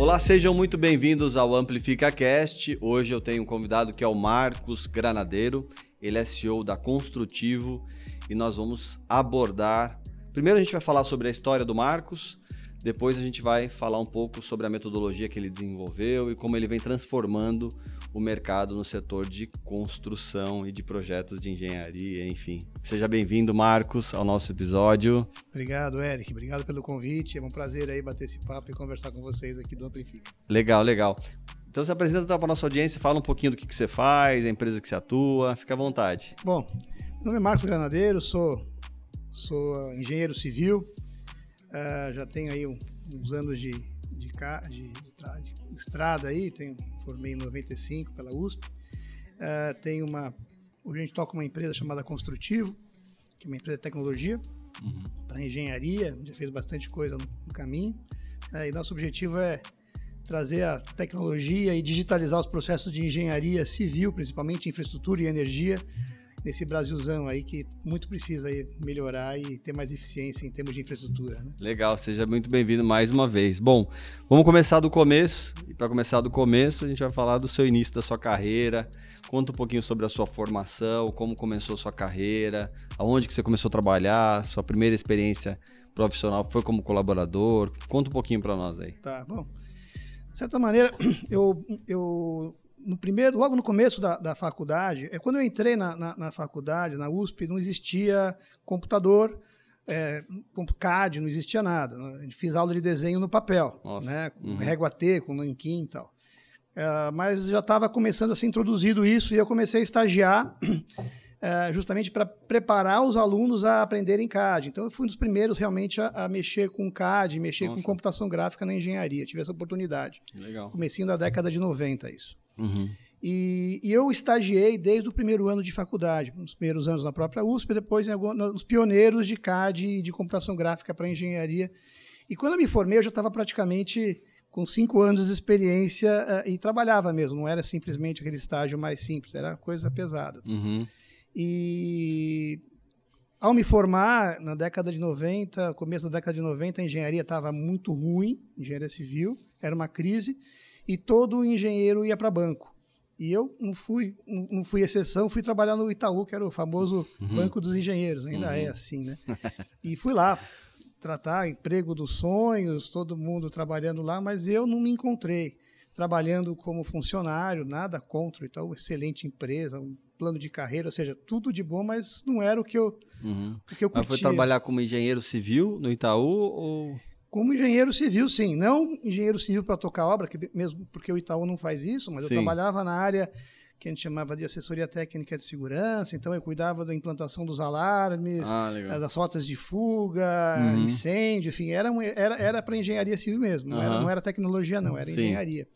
Olá, sejam muito bem-vindos ao Amplifica Cast. Hoje eu tenho um convidado que é o Marcos Granadeiro. Ele é CEO da Construtivo e nós vamos abordar. Primeiro a gente vai falar sobre a história do Marcos, depois a gente vai falar um pouco sobre a metodologia que ele desenvolveu e como ele vem transformando o mercado no setor de construção e de projetos de engenharia, enfim. Seja bem-vindo, Marcos, ao nosso episódio. Obrigado, Eric. Obrigado pelo convite. É um prazer aí bater esse papo e conversar com vocês aqui do Amplifica. Legal, legal. Então se apresenta para a nossa audiência, fala um pouquinho do que, que você faz, a empresa que você atua, fica à vontade. Bom, meu nome é Marcos Granadeiro, sou, sou engenheiro civil, Uh, já tenho aí uns anos de, de, de, de, estrada aí, tenho, formei em 95 pela USP. Uh, tenho uma. Hoje a gente toca uma empresa chamada Construtivo, que é uma empresa de tecnologia uhum. para engenharia, já fez bastante coisa no, no caminho. Uh, e nosso objetivo é trazer a tecnologia e digitalizar os processos de engenharia civil, principalmente infraestrutura e energia, nesse Brasilzão aí que muito precisa aí melhorar e ter mais eficiência em termos de infraestrutura. Né? Legal, seja muito bem-vindo mais uma vez. Bom, vamos começar do começo. E para começar do começo, a gente vai falar do seu início da sua carreira. Conta um pouquinho sobre a sua formação, como começou a sua carreira, aonde que você começou a trabalhar, sua primeira experiência profissional foi como colaborador. Conta um pouquinho para nós aí. Tá, bom. De certa maneira, eu, eu no primeiro, logo no começo da, da faculdade, é quando eu entrei na, na, na, faculdade, na USP, não existia computador, é, CAD, não existia nada. A gente fiz aula de desenho no papel, Nossa. né, com uhum. régua T, com nanquim e tal. É, mas já estava começando a ser introduzido isso e eu comecei a estagiar é, justamente para preparar os alunos a aprenderem CAD. Então, eu fui um dos primeiros realmente a, a mexer com CAD, mexer Nossa. com computação gráfica na engenharia. Tive essa oportunidade. Legal. Comecinho da década de 90, isso. Uhum. E, e, eu estagiei desde o primeiro ano de faculdade, nos primeiros anos na própria USP, depois nos pioneiros de CAD e de computação gráfica para engenharia. E quando eu me formei, eu já estava praticamente com cinco anos de experiência uh, e trabalhava mesmo, não era simplesmente aquele estágio mais simples, era coisa pesada. Uhum. E ao me formar, na década de 90, começo da década de 90, a engenharia estava muito ruim, engenharia civil, era uma crise e todo engenheiro ia para banco. E eu não fui, não fui exceção, fui trabalhar no Itaú, que era o famoso uhum. Banco dos Engenheiros, ainda é uhum. é assim, né? E fui lá tratar emprego dos sonhos, todo mundo trabalhando lá, mas eu não me encontrei trabalhando como funcionário, nada contra o Itaú, excelente empresa, um plano de carreira, ou seja, tudo de bom, mas não era o que eu, uhum. o que eu curtia. Mas foi trabalhar como engenheiro civil no Itaú ou como engenheiro civil, sim. Não engenheiro civil para tocar obra, que mesmo porque o Itaú não faz isso, mas sim. eu trabalhava na área que a gente chamava de assessoria técnica de segurança, então eu cuidava da implantação dos alarmes, ah, das rotas de fuga, uhum. incêndio, enfim, era era era para engenharia civil mesmo, não, uhum. era, não era tecnologia não, era Sim. engenharia.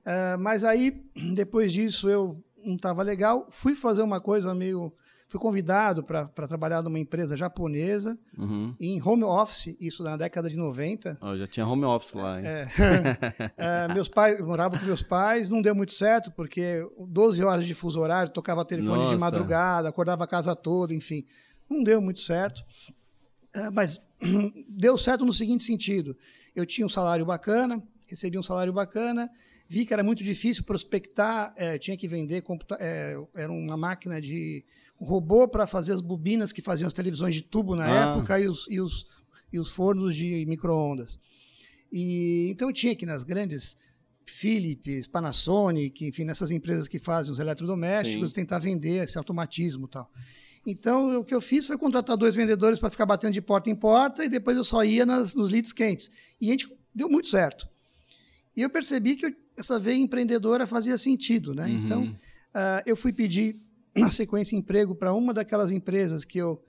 Uh, mas aí depois disso eu não estava legal, fui fazer uma coisa meio Fui convidado para trabalhar numa empresa japonesa, uhum. em home office, isso na década de 90. Oh, já tinha home office lá, hein? É, é, meus pais, morava com meus pais, não deu muito certo, porque 12 horas de fuso horário, tocava telefone Nossa. de madrugada, acordava a casa toda, enfim. Não deu muito certo. É, mas deu certo no seguinte sentido: eu tinha um salário bacana, recebi um salário bacana, vi que era muito difícil prospectar, é, tinha que vender, é, era uma máquina de robô para fazer as bobinas que faziam as televisões de tubo na ah. época e os, e, os, e os fornos de micro-ondas. E, então eu tinha aqui nas grandes Philips, Panasonic, enfim, nessas empresas que fazem os eletrodomésticos, Sim. tentar vender esse automatismo e tal. Então, o que eu fiz foi contratar dois vendedores para ficar batendo de porta em porta e depois eu só ia nas, nos leads quentes. E a gente deu muito certo. E eu percebi que eu, essa veia empreendedora fazia sentido, né? Uhum. Então, uh, eu fui pedir na sequência emprego para uma daquelas empresas que eu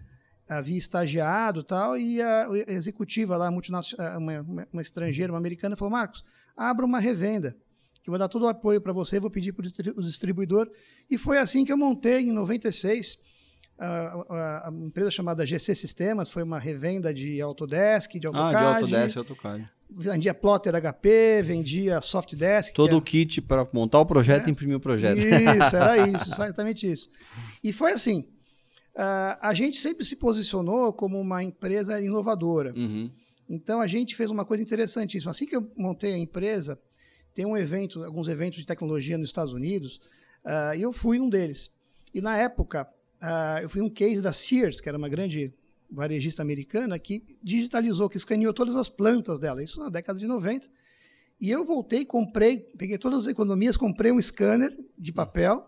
havia estagiado tal e a executiva lá multinacional uma, uma, uma estrangeira uma americana falou Marcos abra uma revenda que vou dar todo o apoio para você vou pedir para o distribuidor. E foi assim que eu montei em 96 a, a, a empresa chamada GC Sistemas foi uma revenda de Autodesk de AutoCAD. Ah, de Autodesk AutoCAD vendia plotter HP, vendia Softdesk. Todo o kit para montar o projeto é. e imprimir o projeto. Isso, era isso, exatamente isso. E foi assim, uh, a gente sempre se posicionou como uma empresa inovadora. Uhum. Então a gente fez uma coisa interessantíssima. Assim que eu montei a empresa, tem um evento, alguns eventos de tecnologia nos Estados Unidos, uh, e eu fui um deles. E na época, uh, eu fui um case da Sears, que era uma grande varejista americana, que digitalizou, que escaneou todas as plantas dela, isso na década de 90. E eu voltei, comprei, peguei todas as economias, comprei um scanner de papel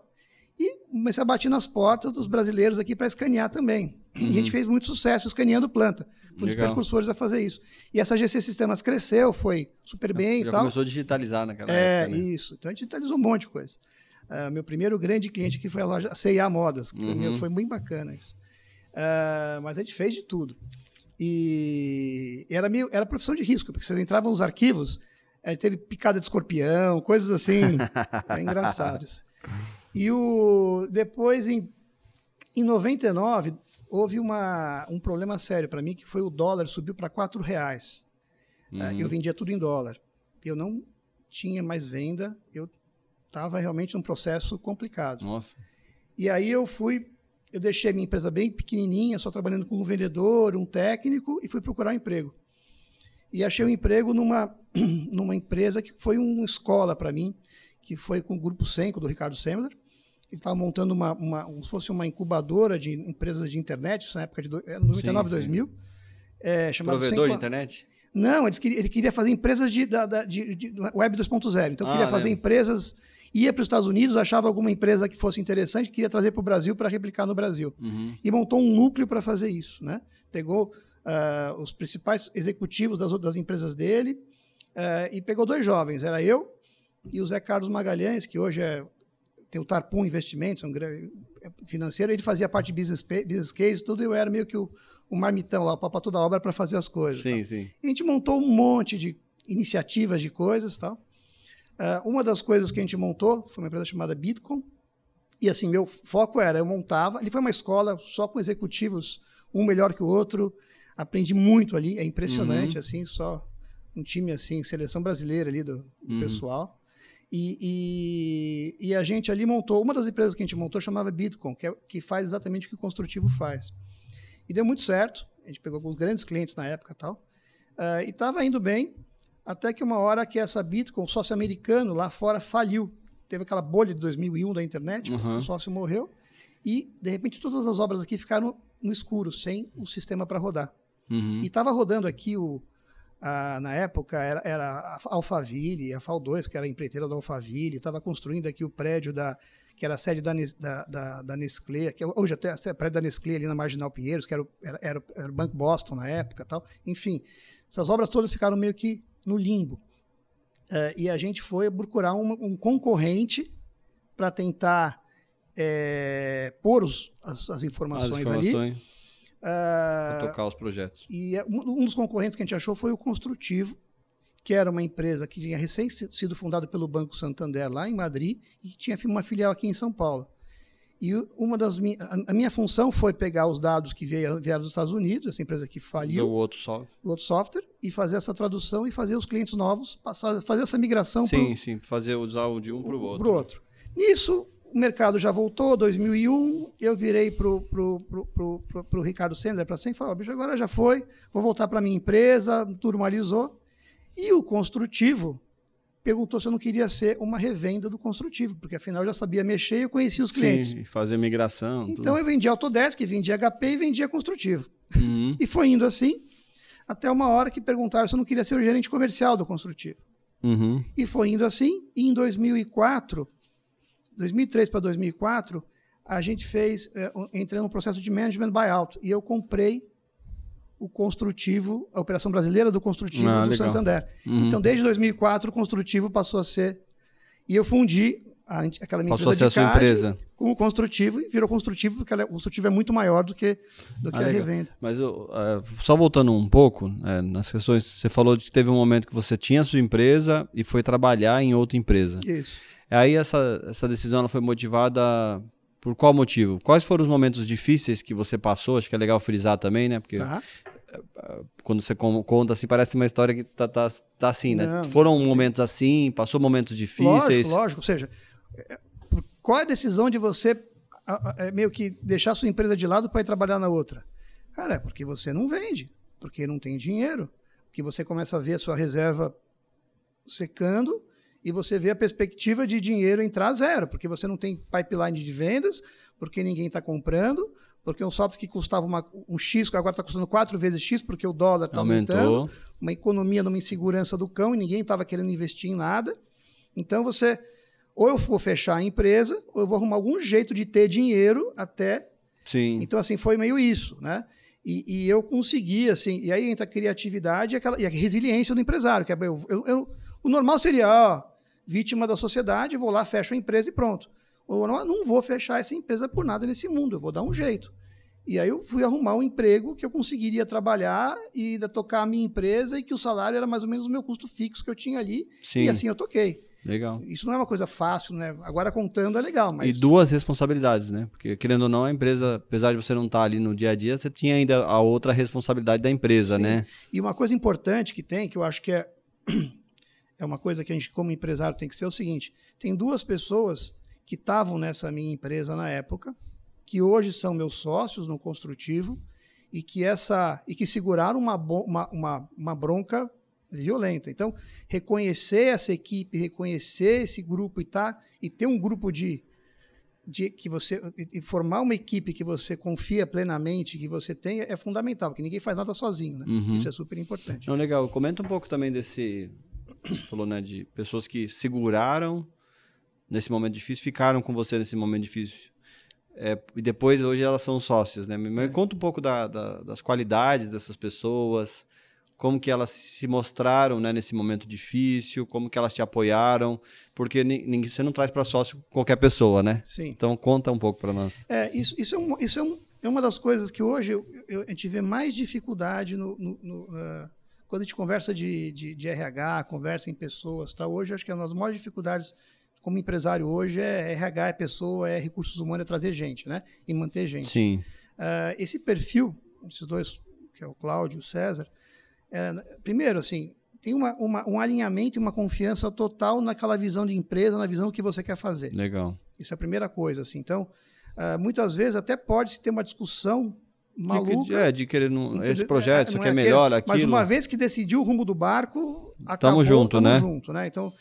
e comecei a bater nas portas dos brasileiros aqui para escanear também. Uhum. E a gente uhum. fez muito sucesso escaneando planta. Foi um dos precursores a fazer isso. E essa GC Sistemas cresceu, foi super bem Já e tal. começou a digitalizar naquela é, época. É, né? isso. Então a gente digitalizou um monte de coisa. Uh, meu primeiro grande cliente aqui foi a loja C&A Modas. Uhum. Foi muito bacana isso. Uh, mas a gente fez de tudo. E era, meio, era profissão de risco, porque você entrava nos arquivos, teve picada de escorpião, coisas assim, é, engraçadas. E o, depois, em, em 99, houve uma, um problema sério para mim, que foi o dólar subiu para R$ reais. É, uhum. eu vendia tudo em dólar. Eu não tinha mais venda, eu estava realmente num processo complicado. Nossa. E aí eu fui, eu deixei minha empresa bem pequenininha, só trabalhando com um vendedor, um técnico, e fui procurar um emprego. E achei um emprego numa, numa empresa que foi uma escola para mim, que foi com o Grupo Senco, do Ricardo Semler ele estava montando uma, uma, como se fosse uma incubadora de empresas de internet, isso na época de 99, 2000. É, chamado Provedor de internet? Não, ele queria, ele queria fazer empresas de, da, da, de, de Web 2.0. Então, ah, queria fazer lembro. empresas, ia para os Estados Unidos, achava alguma empresa que fosse interessante, queria trazer para o Brasil para replicar no Brasil. Uhum. E montou um núcleo para fazer isso. Né? Pegou uh, os principais executivos das, das empresas dele uh, e pegou dois jovens, era eu e o Zé Carlos Magalhães, que hoje é tem o Tarpum Investimentos, um é, financeiro, ele fazia parte de business, business case, tudo, eu era meio que o, o marmitão lá, o papo toda obra para fazer as coisas. Sim, sim. E a gente montou um monte de iniciativas de coisas tal. Uh, uma das coisas que a gente montou foi uma empresa chamada Bitcoin. E assim, meu foco era, eu montava, ali foi uma escola só com executivos, um melhor que o outro. Aprendi muito ali, é impressionante, uhum. assim, só um time assim, seleção brasileira ali do, do uhum. pessoal. E, e, e, a gente ali montou, uma das empresas que a gente montou chamava Bitcoin, que, é, que faz exatamente o que o construtivo faz. E deu muito certo, a gente pegou alguns grandes clientes na época tal, uh, e estava indo bem, até que uma hora que essa Bitcoin, o sócio americano lá fora, faliu. Teve aquela bolha de 2001 da internet, uhum. o sócio morreu, e de repente todas as obras aqui ficaram no escuro, sem o sistema para rodar. Uhum. E estava rodando aqui o, ah, na época era, era a Alphaville, a FAL2, que era a empreiteira da Alphaville, estava construindo aqui o prédio da, que era a sede da, da, da, da Nestlé, que é hoje até a prédio da Nestlé ali na Marginal Pinheiros, que era, era, era, era o Banco Boston na época tal. Enfim, essas obras todas ficaram meio que no limbo. Uh, e a gente foi procurar um, um concorrente para tentar é, pôr os, as, as, informações as, informações ali Uh, tocar os projetos. E é, um dos concorrentes que a gente achou foi o Construtivo, que era uma empresa que tinha recém sido fundada pelo Banco Santander lá em Madrid e tinha uma filial aqui em São Paulo. E uma das mi a minha função foi pegar os dados que vieram, vieram dos Estados Unidos, essa empresa que faliu, do outro software. outro software, e fazer essa tradução e fazer os clientes novos passar, fazer essa migração. Sim, pro, sim, fazer usar o de um para o outro. Pro outro. Nisso, o mercado já voltou, 2001, eu virei para o pro, pro, pro, pro, Ricardo Sender para sempre e falei, bicho, agora já foi, vou voltar para minha empresa, normalizou. E o construtivo perguntou se eu não queria ser uma revenda do construtivo, porque afinal eu já sabia mexer e eu conhecia os clientes. Sim, fazer migração. Então tudo. eu vendia Autodesk, vendia HP e vendia construtivo. Uhum. E foi indo assim, até uma hora que perguntaram se eu não queria ser o gerente comercial do construtivo. Uhum. E foi indo assim, e em 2004 2003 para 2004, a gente fez, é, entrei num processo de management buyout, e eu comprei o construtivo, a operação brasileira do construtivo ah, do legal. Santander. Uhum. Então, desde 2004, o construtivo passou a ser. E eu fundi a, aquela minha passou empresa a ser a sua empresa. com o construtivo e virou construtivo, porque o construtivo é muito maior do que, do que ah, a legal. revenda. Mas eu, uh, só voltando um pouco uh, nas questões, você falou de que teve um momento que você tinha a sua empresa e foi trabalhar em outra empresa. Isso. Aí essa, essa decisão ela foi motivada por qual motivo? Quais foram os momentos difíceis que você passou? Acho que é legal frisar também, né? Porque tá. quando você conta assim, parece uma história que tá, tá, tá assim, né? Não, foram não, momentos assim, passou momentos difíceis. Lógico, lógico. Ou seja, é, qual é a decisão de você é, meio que deixar a sua empresa de lado para ir trabalhar na outra? Cara, é porque você não vende, porque não tem dinheiro, que você começa a ver a sua reserva secando e você vê a perspectiva de dinheiro entrar zero, porque você não tem pipeline de vendas, porque ninguém está comprando, porque um software que custava uma, um X, agora está custando quatro vezes X, porque o dólar está aumentando, uma economia numa insegurança do cão e ninguém estava querendo investir em nada. Então você, ou eu vou fechar a empresa, ou eu vou arrumar algum jeito de ter dinheiro até. Sim. Então, assim, foi meio isso, né? E, e eu consegui, assim, e aí entra a criatividade e, aquela, e a resiliência do empresário, que é, eu, eu, eu, o normal seria, ó, vítima da sociedade, vou lá, fecho a empresa e pronto. Ou não, não vou fechar essa empresa por nada nesse mundo, eu vou dar um jeito. E aí eu fui arrumar um emprego que eu conseguiria trabalhar e tocar a minha empresa e que o salário era mais ou menos o meu custo fixo que eu tinha ali. Sim. E assim eu toquei. Legal. Isso não é uma coisa fácil, né? Agora contando é legal, mas... E duas responsabilidades, né? Porque, querendo ou não, a empresa, apesar de você não estar ali no dia a dia, você tinha ainda a outra responsabilidade da empresa, Sim. né? E uma coisa importante que tem, que eu acho que é, é uma coisa que a gente, como empresário, tem que ser o seguinte: tem duas pessoas que estavam nessa minha empresa na época, que hoje são meus sócios no construtivo, e que essa e que seguraram uma, uma, uma, uma bronca violenta. Então, reconhecer essa equipe, reconhecer esse grupo e tá e ter um grupo de, de que você e formar uma equipe que você confia plenamente, que você tem é fundamental, porque ninguém faz nada sozinho, né? Uhum. Isso é super importante. Não, legal. Comenta um pouco também desse falou, né, de pessoas que seguraram nesse momento difícil, ficaram com você nesse momento difícil. É, e depois, hoje, elas são sócias, né? Me é. conta um pouco da, da, das qualidades dessas pessoas, como que elas se mostraram né, nesse momento difícil, como que elas te apoiaram, porque ninguém, você não traz para sócio qualquer pessoa, né? Sim. Então conta um pouco para nós. É, isso, isso, é, um, isso é, um, é, uma das coisas que hoje eu, eu, a gente vê mais dificuldade no, no, no uh, quando a gente conversa de, de, de, RH, conversa em pessoas, tá? hoje acho que uma das maiores dificuldades como empresário hoje é RH, é pessoa, é recursos humanos, é trazer gente, né? E manter gente. Sim. Uh, esse perfil, esses dois, que é o Cláudio e o César, é, primeiro, assim, tem uma, uma, um alinhamento e uma confiança total naquela visão de empresa, na visão que você quer fazer. Legal. Isso é a primeira coisa, assim. Então, uh, muitas vezes até pode-se ter uma discussão maluca. De, é, de querer no, esse projeto, é, isso aqui é, é melhor, aquilo. Mas uma vez que decidiu o rumo do barco, acabou, tamo junto, tamo né? junto, né? Então,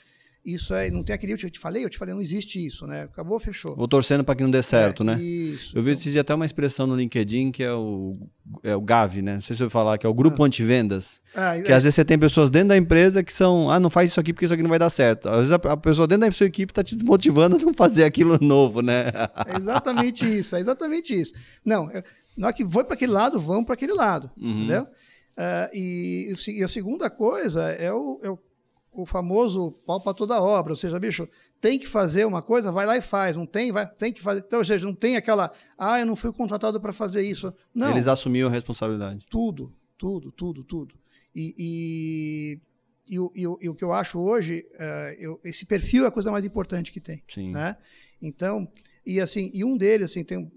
isso é, não tem aquele eu te falei, eu te falei, não existe isso, né? Acabou, fechou. Vou torcendo para que não dê certo, é, né? Isso. Eu vi então... até uma expressão no LinkedIn que é o, é o GAV, né? Não sei se eu falar, que é o grupo ah. antivendas. Ah, que é. às vezes você tem pessoas dentro da empresa que são, ah, não faz isso aqui porque isso aqui não vai dar certo. Às vezes a, a pessoa dentro da sua equipe está te desmotivando a não fazer aquilo novo, né? É exatamente isso, é exatamente isso. Não, é, na hora que foi para aquele lado, vamos para aquele lado, uhum. entendeu? Uh, e, e, a segunda coisa é o, é o o famoso pau para toda obra, ou seja, bicho, tem que fazer uma coisa, vai lá e faz, não tem, vai, tem que fazer. Então, ou seja, não tem aquela, ah, eu não fui contratado para fazer isso. Não. Eles assumiram a responsabilidade. Tudo, tudo, tudo, tudo. E, e, e, o, e, o, que eu acho hoje, uh, eu, esse perfil é a coisa mais importante que tem. Sim. Né? Então, e assim, e um deles, assim, tem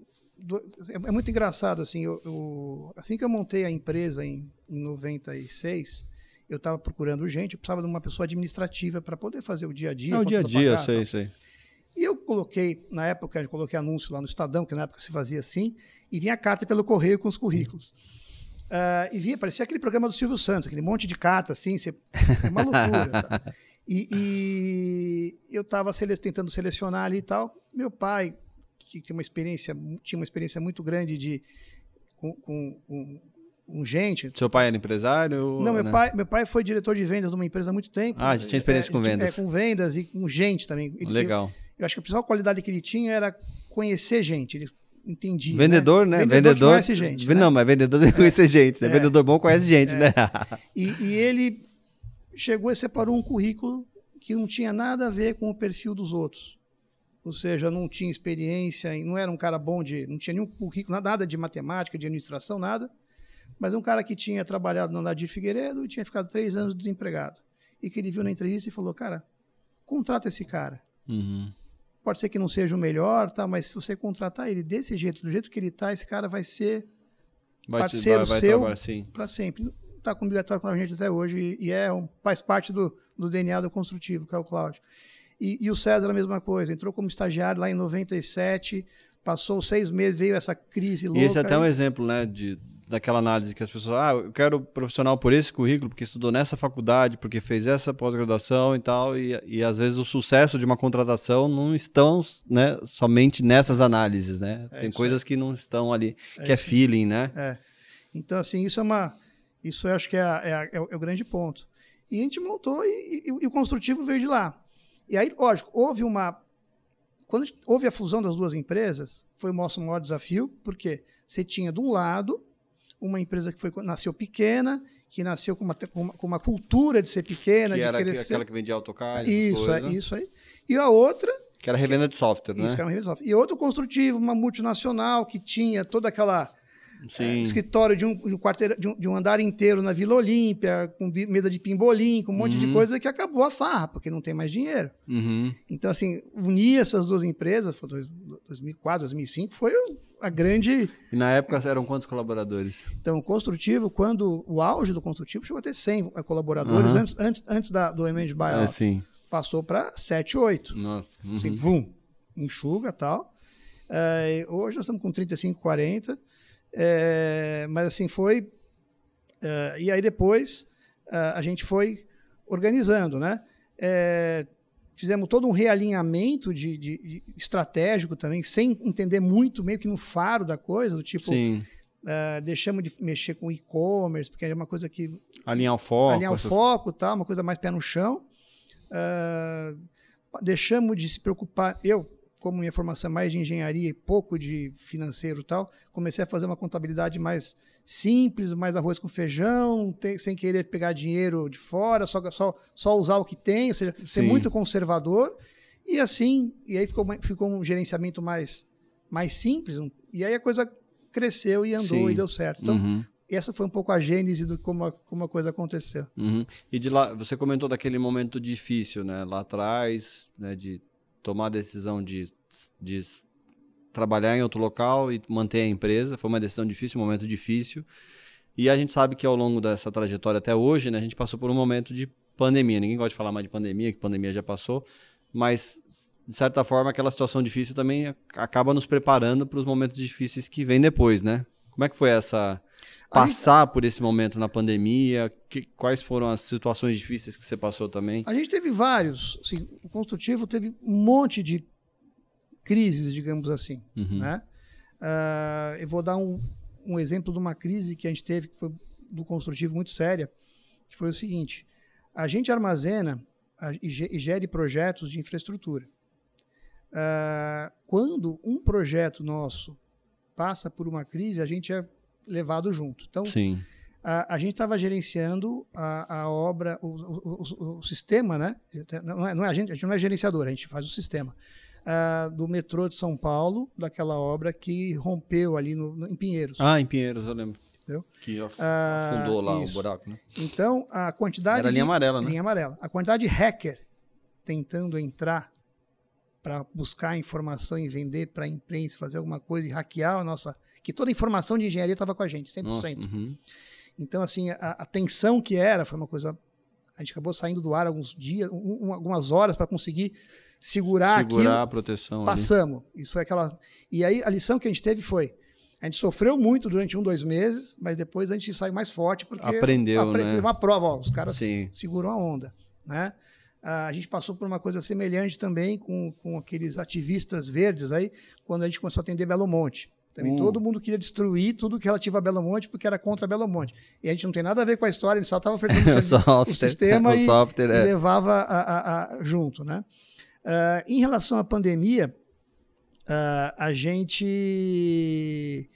é muito engraçado, assim, eu, eu, assim que eu montei a empresa em, em 96, eu estava procurando gente, eu precisava de uma pessoa administrativa para poder fazer o dia a dia. É o dia a dia, pagar, sei, sei. E eu coloquei, na época, eu coloquei anúncio lá no Estadão, que na época se fazia assim, e vinha carta pelo correio com os currículos. Uh, e vinha, parecia aquele programa do Silvio Santos, aquele monte de carta, assim, você, é uma loucura. tá? e, e, eu estava sele tentando selecionar ali e tal. Meu pai, que tinha uma experiência, tinha uma experiência muito grande de com, com, com um gente. Seu pai era empresário? Não, meu, né? pai, meu pai foi diretor de vendas de uma empresa há muito tempo. Ah, já tinha experiência é, com vendas. É, com vendas e com gente também. Legal. Eu, eu, acho que a principal qualidade que ele tinha era conhecer gente. Ele entendia. Né? Vendedor, né? né? Vendedor, vendedor conhece gente. Não, né? mas vendedor deve conhecer gente, né? É, vendedor bom conhece gente, é. né? e, e ele chegou e separou um currículo que não tinha nada a ver com o perfil dos outros. Ou seja, não tinha experiência, não era um cara bom de. não tinha nenhum currículo, nada de matemática, de administração, nada mas um cara que tinha trabalhado no Nadir Figueiredo e tinha ficado três anos desempregado. E que ele viu na entrevista e falou, cara, contrata esse cara. Uhum. Pode ser que não seja o melhor, tá? mas se você contratar ele desse jeito, do jeito que ele está, esse cara vai ser vai parceiro vai, vai seu para sempre. Está obrigatório com a gente até hoje e é um, faz parte do, do DNA do construtivo, que é o Cláudio. E, e, o César a mesma coisa, entrou como estagiário lá em 97, passou seis meses, veio essa crise louca. E esse é até um exemplo, né, de daquela análise que as pessoas, ah, eu quero profissional por esse currículo, porque estudou nessa faculdade, porque fez essa pós-graduação e tal, e, e às vezes o sucesso de uma contratação não estão né, somente nessas análises, né? É Tem coisas que não estão ali, é que é feeling, né? É. Então, assim, isso é uma. Isso eu acho que é, é, é, o, é o grande ponto. E a gente montou e, e, e, o construtivo veio de lá. E aí, lógico, houve uma. Quando houve a fusão das duas empresas, foi o nosso maior desafio, porque você tinha, de um lado, uma empresa que foi, nasceu pequena, que nasceu com uma, com uma cultura de ser pequena, que de era crescer. aquela que vendia autocarros. Isso, é, isso aí. E a outra. Que era revenda de software, isso, né? Isso, que era revenda de software. E outro construtivo, uma multinacional que tinha toda aquela. É, escritório de um, de um, de, um, de um andar inteiro na Vila Olímpia, com mesa de pimbolim, com um monte uhum. de coisa que acabou a farra, porque não tem mais dinheiro. Uhum. Então, assim, unir essas duas empresas, foi 2004, 2005, foi a grande. E na época eram quantos colaboradores? Então, o construtivo, quando o auge do construtivo chegou a ter 100 colaboradores uhum. antes, antes, antes da, do M&A Buyout. É, sim. Passou para 7, 8. Nossa. Uhum. Assim, vum, enxuga tal. É, hoje nós estamos com 35, 40. É, mas assim, foi. É, e aí depois é, a gente foi organizando, né? É, fizemos todo um realinhamento de, de, de, estratégico também, sem entender muito, meio que no faro da coisa, do tipo, uh, deixamos de mexer com e-commerce, porque é uma coisa que... Alinhar o foco. Alinhar o foco, tal, uma coisa mais pé no chão. Uh, deixamos de se preocupar, eu, como minha formação é mais de engenharia e pouco de financeiro e tal, comecei a fazer uma contabilidade mais simples, mais arroz com feijão, tem, sem querer pegar dinheiro de fora, só, só, só usar o que tem, ou seja, Sim. ser muito conservador. E assim, e aí ficou, ficou um gerenciamento mais, mais simples, e aí a coisa cresceu e andou Sim. e deu certo. Então, uhum. essa foi um pouco a gênese do como a, como a coisa aconteceu. Uhum. E de lá, você comentou daquele momento difícil, né? Lá atrás, né, de tomar a decisão de, de trabalhar em outro local e manter a empresa. Foi uma decisão difícil, um momento difícil. E a gente sabe que ao longo dessa trajetória até hoje, né, a gente passou por um momento de pandemia. Ninguém gosta de falar mais de pandemia, que pandemia já passou, mas de certa forma aquela situação difícil também acaba nos preparando para os momentos difíceis que vêm depois, né? Como é que foi essa passar gente... por esse momento na pandemia? Que, quais foram as situações difíceis que você passou também? A gente teve vários. Assim, o construtivo teve um monte de crises, digamos assim. Uhum. Né? Uh, eu vou dar um, um exemplo de uma crise que a gente teve, que foi do construtivo muito séria, que foi o seguinte: a gente armazena e gere projetos de infraestrutura. Uh, quando um projeto nosso passa por uma crise, a gente é levado junto. Então, Sim. A, a gente estava gerenciando a, a obra, o, o, o, o, sistema, né? Não é, não é, a, gente, a gente não é gerenciador, a gente faz o sistema. Uh, do metrô de São Paulo, daquela obra que rompeu ali no, no, em Pinheiros. Ah, em Pinheiros, eu lembro. Entendeu? Que afundou uh, lá isso. o buraco, né? Então, a quantidade. Era linha de, amarela, né? Linha amarela. A quantidade de hacker tentando entrar para buscar informação e vender para a imprensa, fazer alguma coisa e hackear a nossa. Que toda a informação de engenharia estava com a gente, 100%. Nossa, uhum. Então, assim, a, a, tensão que era foi uma coisa. A gente acabou saindo do ar alguns dias, um, algumas horas para conseguir segurar, segurar aquilo. a proteção. Passamos. Ali. Isso foi aquela. E aí a lição que a gente teve foi. A gente sofreu muito durante um, dois meses, mas depois a gente saiu mais forte porque aprendeu, apre... né? uma prova, ó, os caras Sim. seguram a onda, né? a gente passou por uma coisa semelhante também com, com aqueles ativistas verdes aí, quando a gente começou a atender Belo Monte. Também uh. todo mundo queria destruir tudo que relativo a Belo Monte porque era contra Belo Monte. E a gente não tem nada a ver com a história, a gente só estava oferecendo o, sistema o e, software, é. e, levava a, a, a, junto. Né? Uh, em relação à pandemia, uh, a gente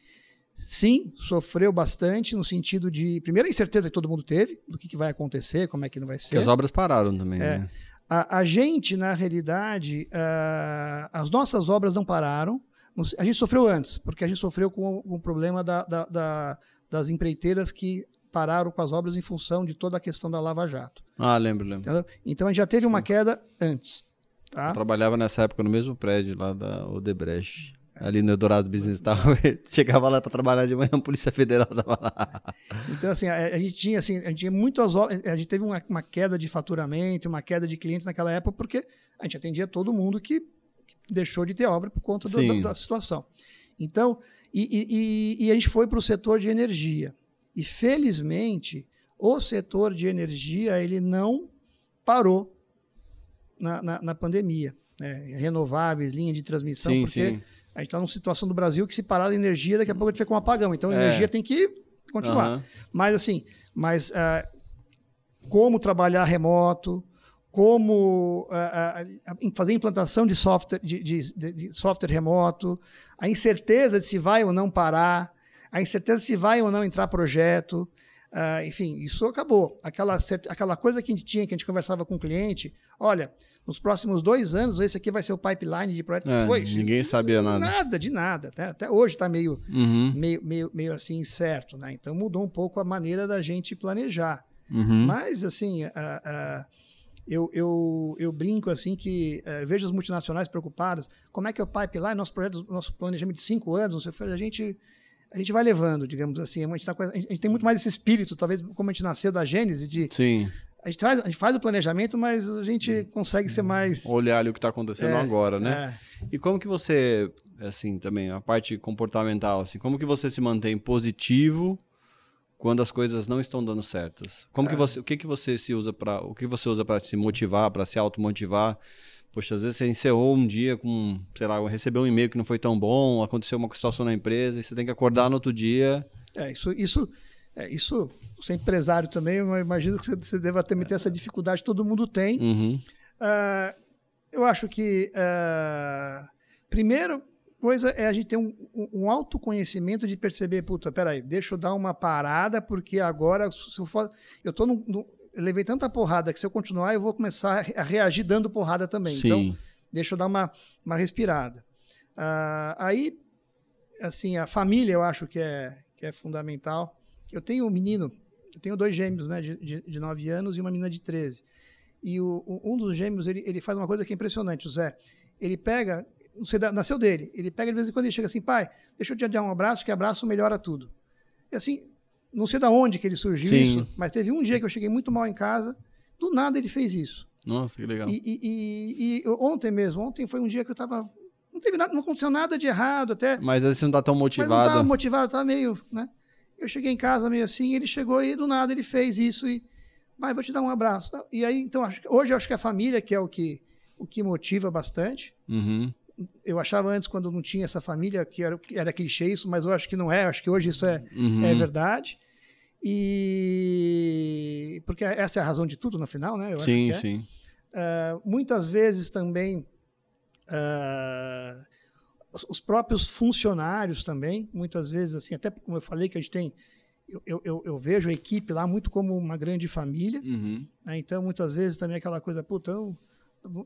sim, sofreu bastante no sentido de, primeiro, a incerteza que todo mundo teve do que, que vai acontecer, como é que não vai ser. Porque as obras pararam também, é. né? A, a, gente, na realidade, uh, as nossas obras não pararam. A gente sofreu antes, porque a gente sofreu com o, problema da, da, da, das empreiteiras que pararam com as obras em função de toda a questão da Lava Jato. Ah, lembro, lembro. Entendeu? Então a gente já teve uma queda antes. Tá? Eu trabalhava nessa época no mesmo prédio lá da Odebrecht ali no Eldorado Business Tower. Chegava lá para trabalhar de manhã, a Polícia Federal tava lá. Então, assim, a, a, gente tinha, assim, a gente tinha muitas a gente teve uma, uma, queda de faturamento, uma queda de clientes naquela época, porque a gente atendia todo mundo que deixou de ter obra por conta do, da, da, situação. Então, E, e, e a gente foi para o setor de energia. E felizmente, o setor de energia ele não parou na, na, na pandemia. Né? Renováveis, linha de transmissão, sim, porque sim. a gente está numa situação do Brasil que se parar a energia, daqui a pouco a gente fica com um apagão. Então a é. energia tem que continuar. Uhum. Mas assim, mas uh, como trabalhar remoto, como uh, uh, fazer implantação de software, de, de, de, software remoto, a incerteza de se vai ou não parar, a incerteza de se vai ou não entrar projeto. Uh, enfim, isso acabou. Aquela, aquela coisa que a gente tinha, que a gente conversava com o cliente, olha, nos próximos dois anos, esse aqui vai ser o pipeline de projeto. É, Foi, ninguém sabia nada. Nada, de nada. Até, até hoje está meio, uhum. meio, meio, meio assim incerto. Né? Então mudou um pouco a maneira da gente planejar. Uhum. Mas, assim, eu, eu, eu brinco assim que uh, vejo as multinacionais preocupadas. Como é que é o pipeline, nosso projeto, nosso planejamento de cinco anos, a gente a gente vai levando, digamos assim. A gente, tá, a gente, tem muito mais esse espírito, talvez como a gente nasceu da Gênese, de. Sim. A gente, faz, a gente faz o planejamento, mas a gente consegue ser mais. Olhar ali o que está acontecendo é, agora, né? É. E como que você, assim, também, a parte comportamental, assim, como que você se mantém positivo quando as coisas não estão dando certas? Como é. que você, o que que você se usa para, o que você usa para se motivar, para se automotivar? Poxa, às vezes você encerrou um dia com, sei lá, recebeu um e-mail que não foi tão bom, aconteceu uma situação na empresa e você tem que acordar no outro dia. É, isso, isso, é, isso, você é empresário também, eu imagino que você deva também ter essa dificuldade, todo mundo tem. Uhum. Uh, eu acho que, uh, primeiro coisa é a gente ter um, um, autoconhecimento de perceber, puta, peraí, deixa eu dar uma parada, porque agora, se eu for, eu tô no, no eu levei tanta porrada que se eu continuar, eu vou começar a reagir dando porrada também. Sim. Então, deixa eu dar uma, uma respirada. Ah, aí, assim, a família eu acho que é, que é fundamental. Eu tenho um menino, eu tenho dois gêmeos, né, de, de, de 9 anos e uma menina de 13. E o, um dos gêmeos, ele, ele faz uma coisa que é impressionante, o Zé. Ele pega, você nasceu dele, ele pega de vez em quando e chega assim, pai, deixa eu te dar um abraço, que abraço melhora tudo. E assim, não sei da onde que ele surgiu Sim. isso, mas teve um dia que eu cheguei muito mal em casa, do nada ele fez isso. Nossa, que legal. E, e, e, e ontem mesmo, ontem foi um dia que eu tava. Não teve nada, não aconteceu nada de errado até. Mas aí você não tá tão motivado. Mas não tava motivado, tava meio, né? Eu cheguei em casa meio assim, ele chegou e do nada ele fez isso e. Mas vou te dar um abraço. E aí, então, acho, hoje eu acho que a família que é o que, o que motiva bastante. Uhum eu achava antes, quando não tinha essa família, que era, era clichê isso, mas eu acho que não é, acho que hoje isso é, uhum. é verdade. E porque essa é a razão de tudo no final, né? Eu sim, é. sim. Uh, muitas vezes também uh, os próprios funcionários também, muitas vezes assim, até como eu falei que a gente tem eu, eu, eu, vejo a equipe lá muito como uma grande família. Uhum. Né? Então, muitas vezes também aquela coisa, puta, eu,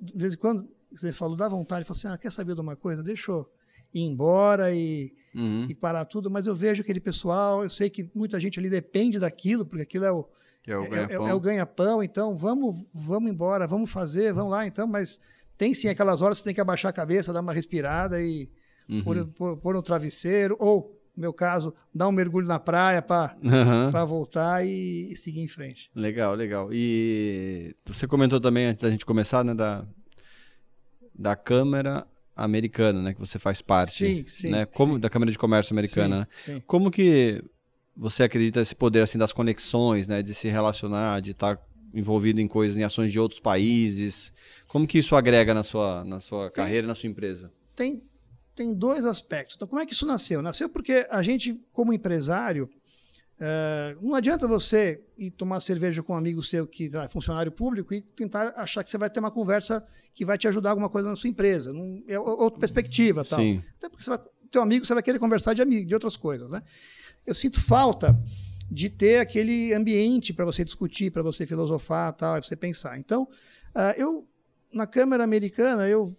de vez em quando você falou, dá vontade, fala assim, ah, quer saber de uma coisa? Deixa eu ir embora e, uhum. e parar tudo, mas eu vejo aquele pessoal, eu sei que muita gente ali depende daquilo, porque aquilo é o é o é, ganha-pão, é, é o ganha-pão então vamos, vamos embora, vamos fazer, vamos lá então, mas tem sim aquelas horas que você tem que abaixar a cabeça, dar uma respirada e uhum. pôr, pôr, pôr no travesseiro, ou no meu caso, dar um mergulho na praia para uhum. voltar e, e, seguir em frente. Legal, legal. E você comentou também, antes da gente começar, né, da, da Câmara Americana, né, que você faz parte. Sim, sim. Né, como sim. da Câmara de Comércio Americana. Sim, né? Como que você acredita esse poder assim das conexões, né, de se relacionar, de estar envolvido em coisas, em ações de outros países? Como que isso agrega na sua, na sua carreira, na sua empresa? Tem, tem dois aspectos. Então, como é que isso nasceu? Nasceu porque a gente, como empresário, uh, não adianta você ir tomar cerveja com um amigo seu que é funcionário público e tentar achar que você vai ter uma conversa que vai te ajudar alguma coisa na sua empresa. Não, é outra perspectiva. Tal. Sim. Até porque você vai, teu amigo você vai querer conversar de, amigo, de outras coisas. Né? Eu sinto falta de ter aquele ambiente para você discutir, para você filosofar, tal, para você pensar. Então, uh, eu na Câmara Americana eu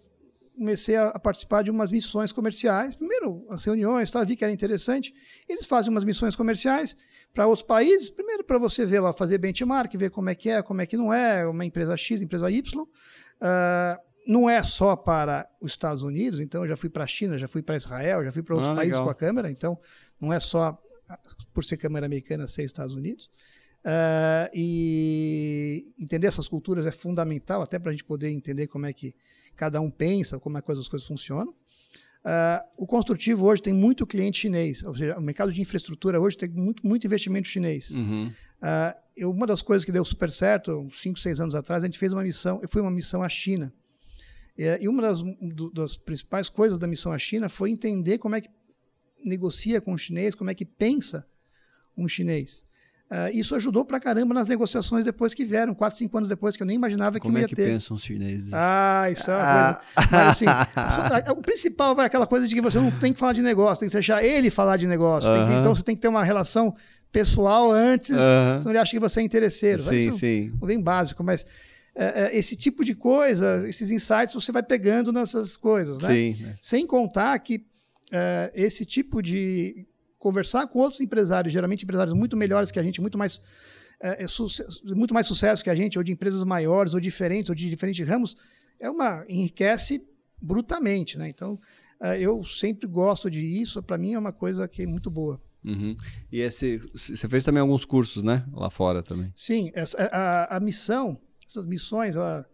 comecei a, participar de umas missões comerciais. Primeiro, as reuniões, tá, vi que era interessante. Eles fazem umas missões comerciais para outros países. Primeiro, para você ver lá, fazer benchmark, ver como é que é, como é que não é, uma empresa X, empresa Y. Uh, não é só para os Estados Unidos, então eu já fui para a China, já fui para Israel, já fui para outros ah, países legal. com a Câmara, então não é só por ser Câmara Americana ser Estados Unidos. Uh, e entender essas culturas é fundamental, até para a gente poder entender como é que cada um pensa, como é que as coisas funcionam. Uh, o construtivo hoje tem muito cliente chinês, ou seja, o mercado de infraestrutura hoje tem muito, muito investimento chinês. Uhum. Uh, eu, uma das coisas que deu super certo, uns 5, 6 anos atrás, a gente fez uma missão, eu fui uma missão à China. E, e uma das, do, das, principais coisas da missão à China foi entender como é que negocia com o chinês, como é que pensa um chinês. Uh, isso ajudou pra caramba nas negociações depois que vieram, quatro, cinco anos depois, que eu nem imaginava Como que ia ter. Como é que pensam os chineses? Ah, isso é uma ah. coisa. Mas assim, isso, o principal vai aquela coisa de que você não tem que falar de negócio, tem que deixar ele falar de negócio. Uh -huh. que, então você tem que ter uma relação pessoal antes, uh -huh. senão ele acha que você é interesseiro. Sim, isso sim. É bem básico, mas é, é, esse tipo de coisa, esses insights você vai pegando nessas coisas, né? Sim. Sem contar que é, esse tipo de conversar com outros empresários, geralmente empresários muito melhores que a gente, muito mais, é, é muito mais sucesso que a gente, ou de empresas maiores, ou diferentes, ou de diferentes ramos, é uma enriquece brutamente, né? Então, é, eu sempre gosto de isso. Para mim é uma coisa que é muito boa. Uhum. E esse, você fez também alguns cursos, né? Lá fora também. Sim, essa, a, a missão, essas missões, ela,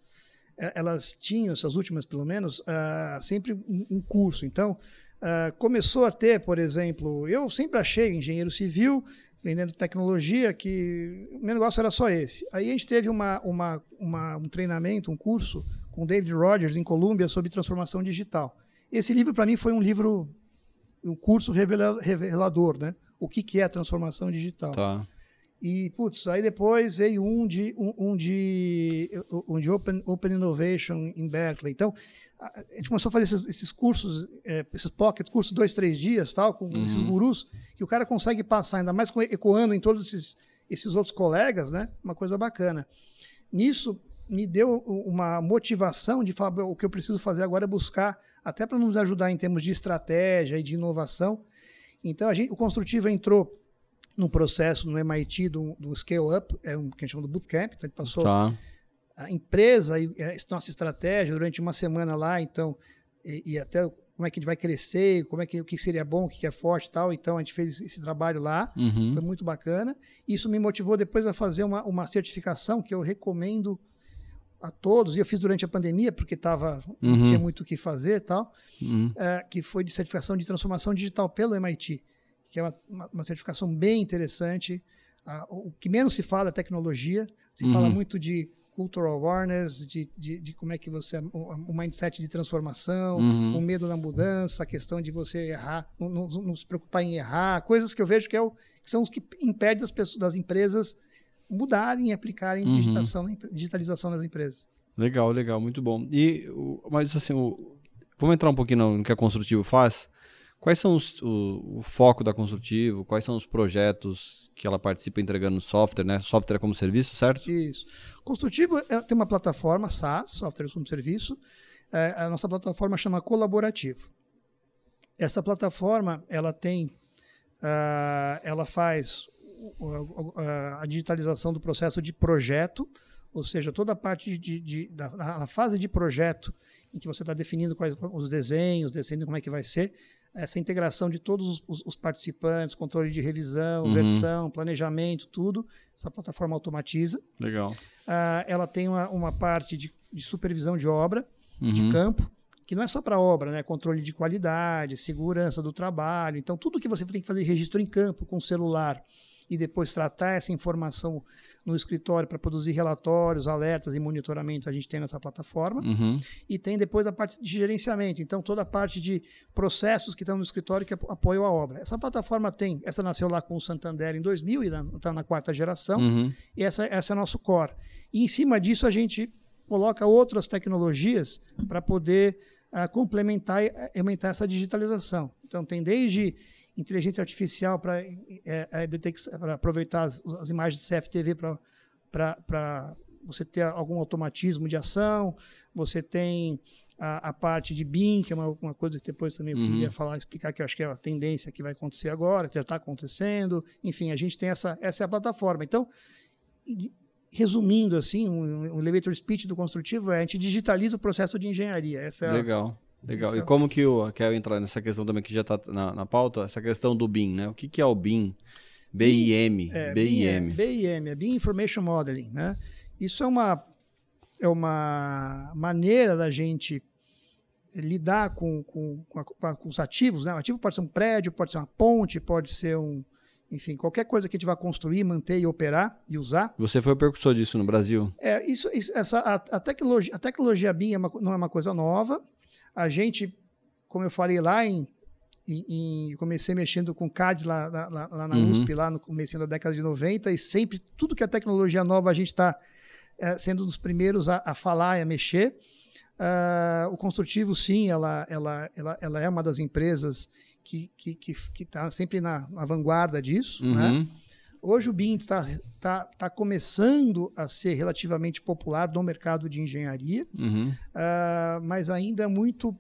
é, elas tinham, essas últimas pelo menos, uh, sempre um, um curso. Então, Uh, começou a ter, por exemplo, eu sempre achei engenheiro civil vendendo tecnologia que o meu negócio era só esse. Aí a gente teve uma, uma, uma, um treinamento, um curso com David Rogers em Colômbia sobre transformação digital. Esse livro para mim foi um livro, um curso revelador, né? O que, que é a transformação digital? Tá. E, putz, aí depois veio um de, um, um de, um de open, open Innovation em Berkeley. Então, a gente começou a fazer esses, esses cursos, é, esses pocket, cursos dois, três dias, tal, com uhum. esses gurus, que o cara consegue passar, ainda mais ecoando em todos esses, esses outros colegas, né? Uma coisa bacana. Nisso, me deu uma motivação de falar, o que eu preciso fazer agora é buscar, até para nos ajudar em termos de estratégia e de inovação. Então, a gente, o Construtivo entrou no processo no MIT do, do Scale Up, é um que a gente chama do Bootcamp, então ele passou tá. a empresa e a nossa estratégia durante uma semana lá, então, e, e, até como é que a gente vai crescer, como é que o que seria bom, o que é forte e tal. Então a gente fez esse trabalho lá, uhum. foi muito bacana. Isso me motivou depois a fazer uma, uma certificação que eu recomendo a todos, e eu fiz durante a pandemia, porque tava, uhum. não tinha muito o que fazer e tal, uhum. é, que foi de certificação de transformação digital pelo MIT que é uma, uma certificação bem interessante. Ah, o que menos se fala é tecnologia, se uhum. fala muito de cultural awareness, de, de, de, como é que você. O, mindset de transformação, uhum. o medo da mudança, a questão de você errar, não, não, não, se preocupar em errar, coisas que eu vejo que, é o, que são os que impedem as pessoas, das empresas mudarem e aplicarem uhum. digitalização nas empresas. Legal, legal, muito bom. E, mas assim, o, vamos entrar um pouquinho no que a Construtivo faz. Quais são os, o, o, foco da Construtivo? Quais são os projetos que ela participa entregando software, né? Software como serviço, certo? Isso. Construtivo é, tem uma plataforma SaaS, software como serviço. É, a nossa plataforma chama Colaborativo. Essa plataforma, ela tem, uh, ela faz uh, a digitalização do processo de projeto, ou seja, toda a parte de, de da, fase de projeto em que você está definindo quais os desenhos, decidindo como é que vai ser, essa integração de todos os, os participantes, controle de revisão, uhum. versão, planejamento, tudo, essa plataforma automatiza. Legal. Uh, ela tem uma, uma parte de, de, supervisão de obra, uhum. de campo, que não é só para obra, né? Controle de qualidade, segurança do trabalho. Então, tudo que você tem que fazer registro em campo com celular e depois tratar essa informação no escritório para produzir relatórios, alertas e monitoramento, a gente tem nessa plataforma. Uhum. E tem depois a parte de gerenciamento, então toda a parte de processos que estão no escritório que apoiam a obra. Essa plataforma tem, essa nasceu lá com o Santander em 2000 e está na quarta geração, uhum. e essa, essa é nosso core. E em cima disso a gente coloca outras tecnologias para poder uh, complementar e aumentar essa digitalização. Então tem desde inteligência artificial para é, é, aproveitar as, as, imagens de CFTV para você ter algum automatismo de ação, você tem a, a parte de BIM, que é uma, uma coisa que depois também eu uhum. queria falar, explicar, que eu acho que é a tendência que vai acontecer agora, que já está acontecendo. Enfim, a gente tem essa, essa é a plataforma. Então, resumindo assim, um, um elevator speech do construtivo é a gente digitaliza o processo de engenharia. Essa é Legal. Legal. E como que eu quero entrar nessa questão também que já está na, na pauta, essa questão do BIM, né? O que, que é o BIM? BIM. É, BIM. BIM, é BIM Information Modeling, né? Isso é uma, é uma maneira da gente lidar com, com, com, a, com, os ativos. Né? O ativo pode ser um prédio, pode ser uma ponte, pode ser um. Enfim, qualquer coisa que a gente vai construir, manter e operar e usar. Você foi o percussor disso no Brasil? É, isso, isso essa, a, a, tecnologia, a tecnologia BIM é uma, não é uma coisa nova. A gente, como eu falei lá em e, comecei mexendo com CAD lá, lá, lá na uhum. USP, lá no começo da década de 90, e sempre, tudo que é tecnologia nova, a gente está é, sendo dos primeiros a, a falar e a mexer. Uh, o construtivo, sim, ela, ela, ela, ela é uma das empresas que está que, que, que tá sempre na, na, vanguarda disso. Né? Uhum. Né? Hoje o BIM está tá, tá começando a ser relativamente popular no mercado de engenharia, uhum. uh, mas ainda muito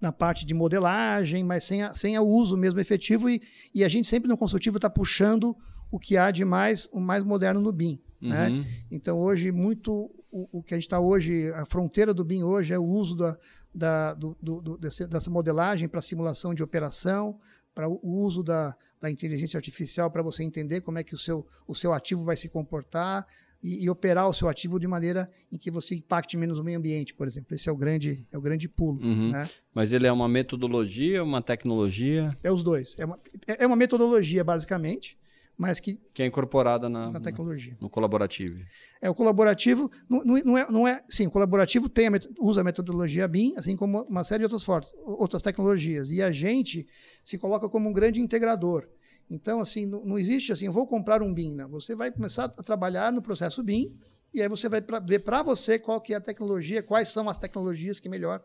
na parte de modelagem, mas sem, a, sem o uso mesmo efetivo. E, e a gente sempre no consultivo está puxando o que há de mais, o mais moderno no BIM. Né? Uhum. Né? Então, hoje, muito o, o que a gente está hoje, a fronteira do BIM hoje é o uso da, da, do, do, desse, dessa modelagem para simulação de operação, para o uso da, da inteligência artificial para você entender como é que o seu, o seu ativo vai se comportar, e, e, operar o seu ativo de maneira em que você impacte menos o meio ambiente, por exemplo. Esse é o grande, é o grande pulo. Uhum. Né? Mas ele é uma metodologia, uma tecnologia? É os dois. É uma, é, é uma metodologia, basicamente, mas que... Que é incorporada na, na tecnologia. No colaborativo. É, o colaborativo, não, não, é, não é... Sim, o colaborativo tem a, usa a metodologia BIM, assim como uma série de outras, fortes, outras tecnologias. E a gente se coloca como um grande integrador. Então, assim, não, não existe assim, eu vou comprar um BIM. Não. Você vai começar a trabalhar no processo BIM e aí você vai pra, ver para você qual que é a tecnologia, quais são as tecnologias que melhor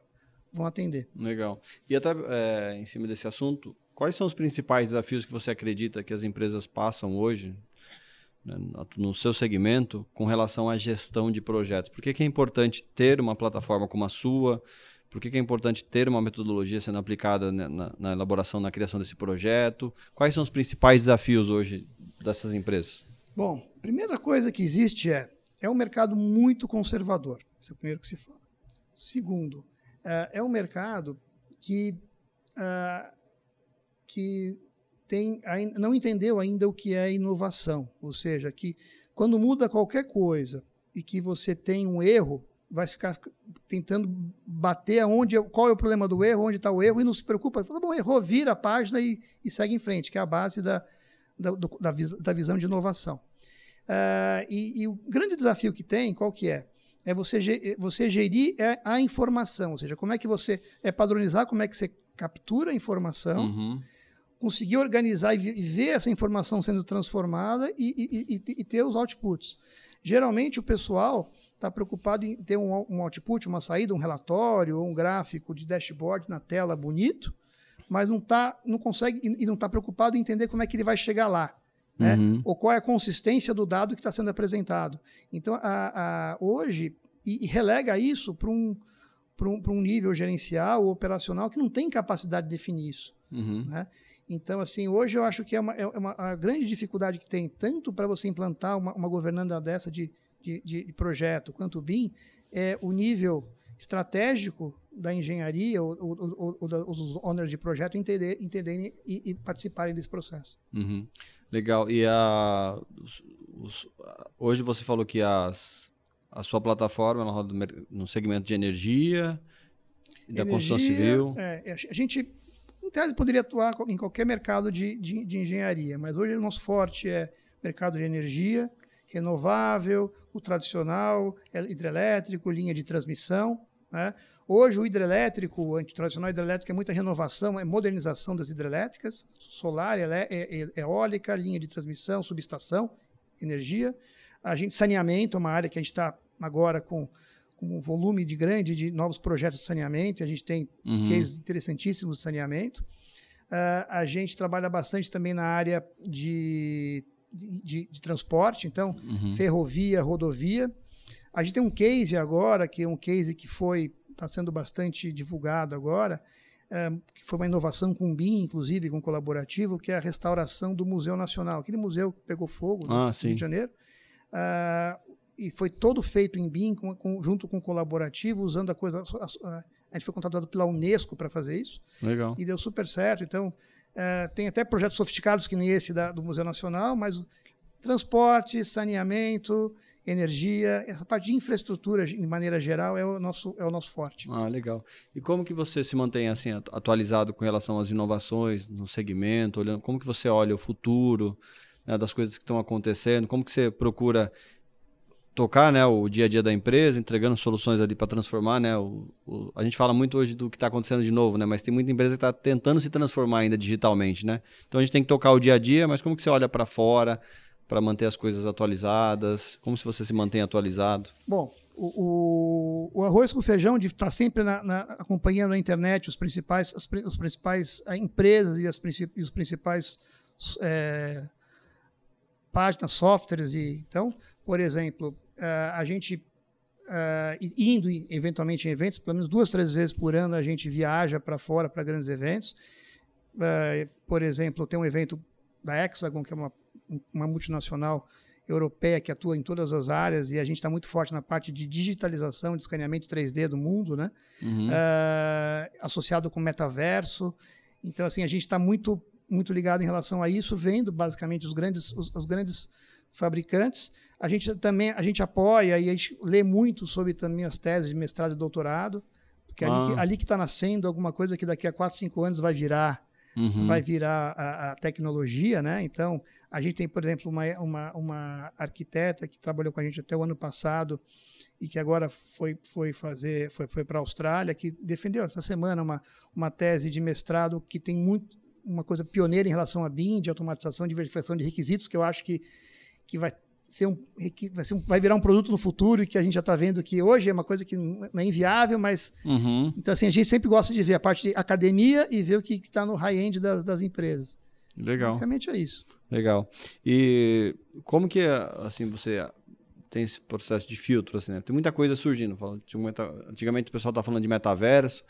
vão atender. Legal. E até é, em cima desse assunto, quais são os principais desafios que você acredita que as empresas passam hoje né, no seu segmento com relação à gestão de projetos? Por que, que é importante ter uma plataforma como a sua? Por que, que é importante ter uma metodologia sendo aplicada na, na, na, elaboração, na criação desse projeto? Quais são os principais desafios hoje dessas empresas? Bom, primeira coisa que existe é é um mercado muito conservador. Esse é o primeiro que se fala. Segundo, é, é um mercado que uh, que tem, não entendeu ainda o que é inovação, ou seja, que quando muda qualquer coisa e que você tem um erro, vai ficar tentando bater aonde, qual é o problema do erro, onde está o erro, e não se preocupa. Fala, bom, errou, vira a página e, e segue em frente, que é a base da, da, do, da, da visão de inovação. Uh, e, e, o grande desafio que tem, qual que é? É você, você gerir é, a informação, ou seja, como é que você é padronizar, como é que você captura a informação, uhum. Conseguir organizar e, e ver essa informação sendo transformada e, e, ter os outputs. Geralmente o pessoal está preocupado em ter um, um output, uma saída, um relatório ou um gráfico de dashboard na tela bonito, mas não tá, não consegue e não está preocupado em entender como é que ele vai chegar lá. Né? Uhum. Ou qual é a consistência do dado que está sendo apresentado. Então, a, a, hoje, e, e, relega isso para um, um, um nível gerencial ou operacional que não tem capacidade de definir isso. Uhum. Né? Então, assim, hoje eu acho que é uma, é uma a grande dificuldade que tem, tanto para você implantar uma, uma governança dessa de de, de, projeto quanto o BIM, é o nível estratégico da engenharia ou, ou, ou, ou os owners de projeto entender, entenderem e, e participarem desse processo. Uhum. Legal. E a, os, os, hoje você falou que as, a sua plataforma ela roda no segmento de energia e da construção civil. É, a gente, em tese, poderia atuar em qualquer mercado de, de, de engenharia, mas hoje o nosso forte é mercado de energia, renovável, o tradicional, é hidrelétrico, linha de transmissão. Né? Hoje, o hidrelétrico, o tradicional hidrelétrico, é muita renovação, é modernização das hidrelétricas, solar, é, é, eólica, linha de transmissão, subestação, energia. A gente, saneamento é uma área que a gente está agora com, com um volume de grande de novos projetos de saneamento, a gente tem uhum. cases interessantíssimos de saneamento. Uh, a gente trabalha bastante também na área de de, de transporte, então uhum. ferrovia, rodovia. A gente tem um case agora, que é um case que foi está sendo bastante divulgado agora, é, que foi uma inovação com o BIM, inclusive, com colaborativo, que é a restauração do Museu Nacional. Aquele museu pegou fogo ah, no Rio de Janeiro. Uh, e foi todo feito em BIM, com, com, junto com o colaborativo, usando a coisa. A, a, a gente foi contratado pela Unesco para fazer isso. Legal. E deu super certo. Então, é, tem até projetos sofisticados que nem esse da, do Museu Nacional, mas transporte, saneamento energia, essa parte de infraestrutura de maneira geral é o nosso, é o nosso forte. Ah, legal. E como que você se mantém assim atualizado com relação às inovações no segmento, olhando como que você olha o futuro né, das coisas que estão acontecendo, como que você procura tocar né, o dia a dia da empresa, entregando soluções ali para transformar, né? O, o, a gente fala muito hoje do que está acontecendo de novo, né? Mas tem muita empresa que está tentando se transformar ainda digitalmente, né? Então a gente tem que tocar o dia a dia, mas como que você olha para fora para manter as coisas atualizadas? Como se você se mantém atualizado? Bom, o, o, o arroz com feijão de estar tá sempre na, na, acompanhando na internet os principais, as, os principais empresas e, as, e os principais é, páginas, softwares e então, por exemplo, a gente uh, indo eventualmente em eventos, pelo menos duas, três vezes por ano a gente viaja para fora para grandes eventos. Uh, por exemplo, tem um evento da Hexagon, que é uma, uma multinacional europeia que atua em todas as áreas e a gente está muito forte na parte de digitalização, de escaneamento 3D do mundo, né? Uhum. Uh, associado com metaverso. Então, assim, a gente está muito, muito ligado em relação a isso, vendo basicamente os grandes, os, os grandes fabricantes. A gente também a gente apoia e a gente lê muito sobre também as teses de mestrado e doutorado, porque ah. ali que está nascendo alguma coisa que daqui a 4, 5 anos vai virar uhum. vai virar a, a, tecnologia, né? Então, a gente tem, por exemplo, uma, uma, uma arquiteta que trabalhou com a gente até o ano passado e que agora foi, foi fazer foi, foi para a Austrália, que defendeu essa semana uma, uma tese de mestrado que tem muito uma coisa pioneira em relação a BIM, de automatização, de verificação de requisitos, que eu acho que que vai ser um, vai, ser um, vai virar um produto no futuro e que a gente já está vendo que hoje é uma coisa que não é inviável, mas uhum. então assim a gente sempre gosta de ver a parte de academia e ver o que está no high-end das, das empresas. Legal. Basicamente é isso. Legal. E como que assim você tem esse processo de filtro assim, né? Tem muita coisa surgindo. Antigamente o pessoal tá falando de metaverso.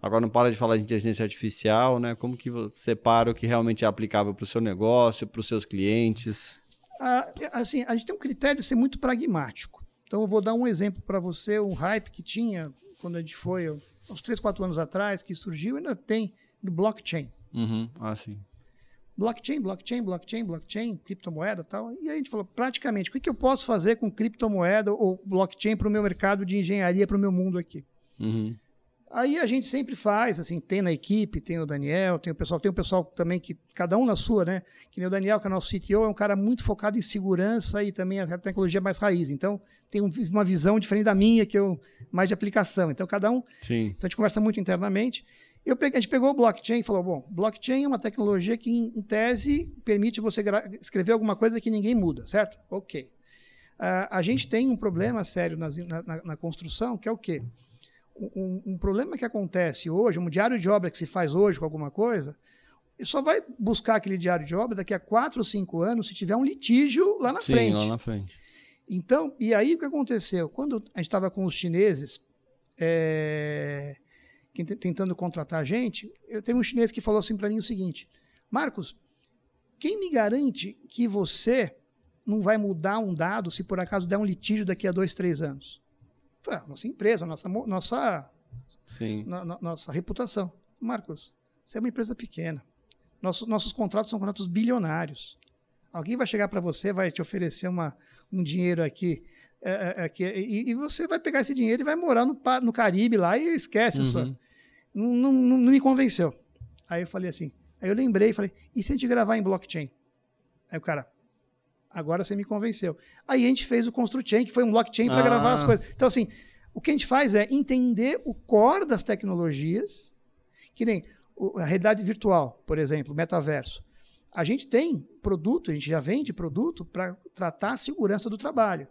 Agora não para de falar de inteligência artificial, né? Como que você separa o que realmente é aplicável para o seu negócio, para os seus clientes? Ah, assim, a gente tem um critério de ser muito pragmático. Então, eu vou dar um exemplo para você, um hype que tinha quando a gente foi, uns 3, 4 anos atrás, que surgiu, ainda tem, do blockchain. Uhum. Ah, sim. Blockchain, blockchain, blockchain, blockchain, criptomoeda e tal. E aí a gente falou, praticamente, o que, que eu posso fazer com criptomoeda ou blockchain para o meu mercado de engenharia, para o meu mundo aqui? Uhum. Aí a gente sempre faz, assim, tem na equipe, tem o Daniel, tem o pessoal, tem o pessoal também que, cada um na sua, né? Que nem o Daniel, que é o nosso CTO, é um cara muito focado em segurança e também a tecnologia mais raiz. Então, tem um, uma visão diferente da minha, que eu, mais de aplicação. Então, cada um. Sim. Então, a gente conversa muito internamente. Eu peguei, a gente pegou o blockchain e falou: bom, blockchain é uma tecnologia que, em, em tese, permite você escrever alguma coisa que ninguém muda, certo? Ok. Uh, a gente tem um problema sério nas, na, na, na construção, que é o quê? Um, um, problema que acontece hoje, um diário de obra que se faz hoje com alguma coisa, só vai buscar aquele diário de obra daqui a quatro ou cinco anos se tiver um litígio lá na Sim, frente. lá na frente. Então, e aí o que aconteceu? Quando a gente estava com os chineses é, tentando contratar a gente, eu tenho um chinês que falou assim para mim o seguinte: Marcos, quem me garante que você não vai mudar um dado se por acaso der um litígio daqui a dois, três anos? Nossa empresa, nossa, nossa, Sim. No, no, nossa reputação. Marcos, você é uma empresa pequena. Nosso, nossos contratos são contratos bilionários. Alguém vai chegar para você, vai te oferecer uma, um dinheiro aqui, é, é, é e, e, você vai pegar esse dinheiro e vai morar no, no Caribe lá e esquece. Uhum. Sua, não, não, não, não me convenceu. Aí eu falei assim, aí eu lembrei e falei, e se a gente gravar em blockchain? Aí o cara, Agora você me convenceu. Aí a gente fez o ConstruChain, que foi um blockchain para ah. gravar as coisas. Então, assim, o que a gente faz é entender o core das tecnologias, que nem a realidade virtual, por exemplo, metaverso. A gente tem produto, a gente já vende produto para tratar a segurança do trabalho.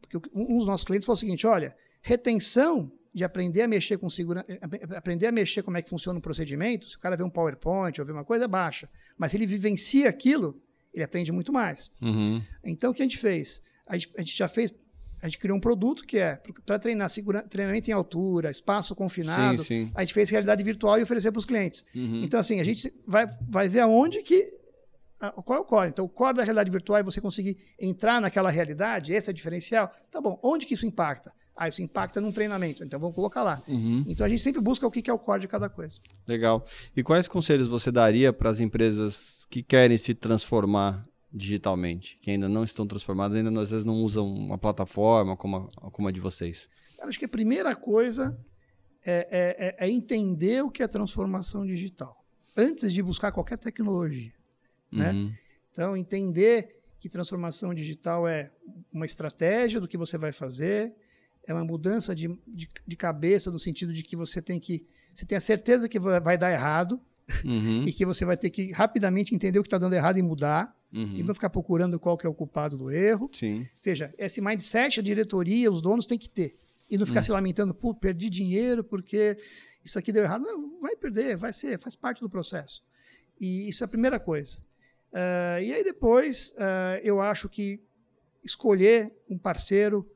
Porque um dos nossos clientes falou o seguinte: olha, retenção de aprender a mexer com segurança, aprender a mexer como é que funciona um procedimento, se o cara vê um PowerPoint ou vê uma coisa, é baixa. Mas se ele vivencia aquilo, ele aprende muito mais. Uhum. Então, o que a gente fez? A gente, a gente, já fez, a gente criou um produto que é para treinar segura, treinamento em altura, espaço confinado. Sim, sim. A gente fez realidade virtual e oferecer para os clientes. Uhum. Então, assim, a gente vai, vai ver aonde que. Qual é o core? Então, o core da realidade virtual é você conseguir entrar naquela realidade, esse é o diferencial. Tá bom, onde que isso impacta? Ah, isso impacta num treinamento, então vamos colocar lá. Uhum. Então a gente sempre busca o que é o core de cada coisa. Legal. E quais conselhos você daria para as empresas que querem se transformar digitalmente, que ainda não estão transformadas, ainda às vezes não usam uma plataforma como a, como a de vocês? Cara, acho que a primeira coisa é, é, é, é, entender o que é transformação digital, antes de buscar qualquer tecnologia. Né? Uhum. Então, entender que transformação digital é uma estratégia do que você vai fazer, é uma mudança de, de, de cabeça no sentido de que você tem que. Você tem a certeza que vai dar errado uhum. e que você vai ter que rapidamente entender o que está dando errado e mudar. Uhum. E não ficar procurando qual que é o culpado do erro. Sim. Veja, esse mindset, a diretoria, os donos têm que ter. E não ficar uhum. se lamentando, pô, perdi dinheiro porque isso aqui deu errado. Não, vai perder, vai ser, faz parte do processo. E isso é a primeira coisa. Uh, e aí depois, uh, eu acho que escolher um parceiro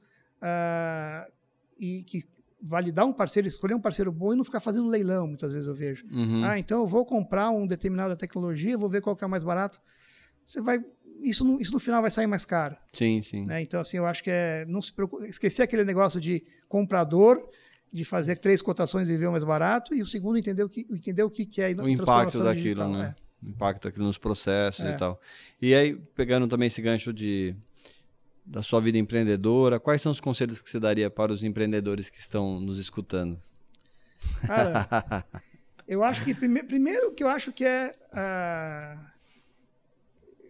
uh, e que validar um parceiro, escolher um parceiro bom e não ficar fazendo leilão, muitas vezes eu vejo. Uhum. Ah, então eu vou comprar uma determinada tecnologia, vou ver qual que é mais barato. Você vai isso no, isso no final vai sair mais caro. Sim, sim. Né? Então, assim, eu acho que é não se preocupe, esquecer aquele negócio de comprador, de fazer três cotações e ver o mais barato, e o segundo entender o que, entender o que, que é o impacto daquilo, digital, né? É. O impacto aquilo nos processos é. e tal. E aí, pegando também esse gancho de da sua vida empreendedora, quais são os conselhos que você daria para os empreendedores que estão nos escutando? Cara, eu acho que prime primeiro que eu acho que é uh,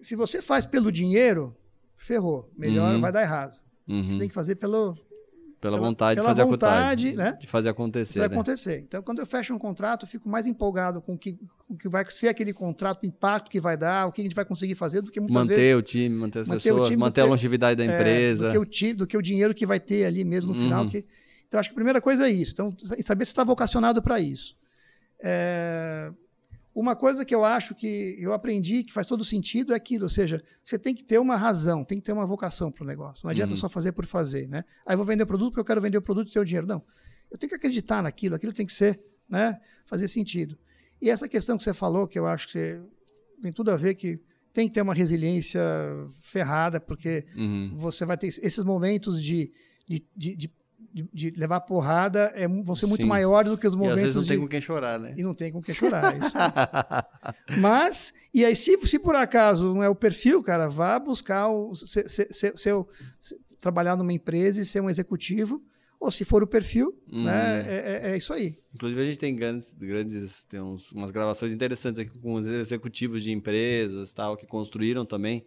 se você faz pelo dinheiro, ferrou, melhor uhum. vai dar errado. Uhum. Você tem que fazer pelo pela, vontade pela de fazer vontade, acontecer. Né? De fazer acontecer. Vai né? acontecer. Então, quando eu fecho um contrato, eu fico mais empolgado com o que, com que vai ser aquele contrato, o impacto que vai dar, o que a gente vai conseguir fazer, do que muitas manter vezes. Manter o time, manter as manter pessoas, time, manter a longevidade da empresa. É, do, que o time, do que o dinheiro que vai ter ali mesmo no uhum. final. Que, então, acho que a primeira coisa é isso. Então, saber se está vocacionado para isso. É, uma coisa que eu acho que eu aprendi que faz todo sentido é aquilo, ou seja, você tem que ter uma razão, tem que ter uma vocação para o negócio. Não adianta uhum. só fazer por fazer, né? Aí eu vou vender o produto porque eu quero vender o produto e ter o dinheiro. Não. Eu tenho que acreditar naquilo, aquilo tem que ser, né? Fazer sentido. E essa questão que você falou, que eu acho que você, tem tudo a ver que tem que ter uma resiliência ferrada, porque uhum. você vai ter esses momentos de, de, de, de de, de, levar porrada é, vão ser muito Sim. maiores do que os momentos. E às vezes não de... tem com quem chorar, né? E não tem com quem chorar. Isso. Mas, e aí, se, se por acaso não é o perfil, cara, vá buscar o seu, seu, seu, trabalhar numa empresa e ser um executivo. Ou se for o perfil, hum. né, é, é, é, isso aí. Inclusive, a gente tem grandes, grandes tem uns, umas gravações interessantes aqui com os executivos de empresas tal, que construíram também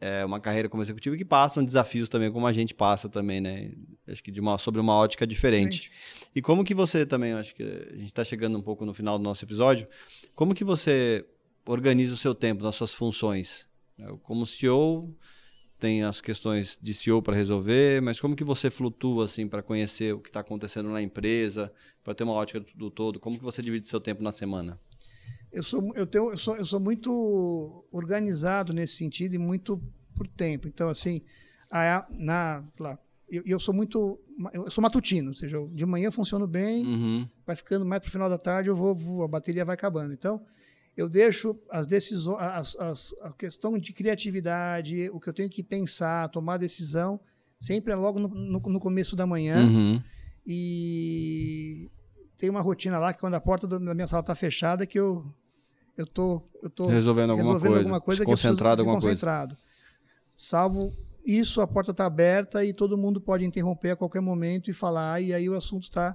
é, uma carreira como executivo que passam desafios também, como a gente passa também, né? Acho que de uma, sobre uma ótica diferente. E como que você também, acho que a gente está chegando um pouco no final do nosso episódio, como que você organiza o seu tempo nas suas funções? Como CEO, tem as questões de CEO para resolver, mas como que você flutua assim para conhecer o que está acontecendo na empresa, para ter uma ótica do, do todo? Como que você divide seu tempo na semana? Eu sou, eu, tenho, eu, sou, eu sou muito organizado nesse sentido e muito por tempo. Então, assim, a, na, lá, eu, eu, sou muito. Eu sou matutino, ou seja, de manhã eu funciono bem, uhum. vai ficando mais para o final da tarde, eu vou, vou, a bateria vai acabando. Então, eu deixo as decisões, as, as, a questão de criatividade, o que eu tenho que pensar, tomar decisão, sempre é logo no, no, no começo da manhã. Uhum. E tem uma rotina lá que quando a porta da minha sala está fechada, que eu eu tô, eu tô resolvendo alguma resolvendo coisa, alguma coisa concentrado alguma concentrado. coisa. Salvo isso, a porta está aberta e todo mundo pode interromper a qualquer momento e falar, e aí o assunto está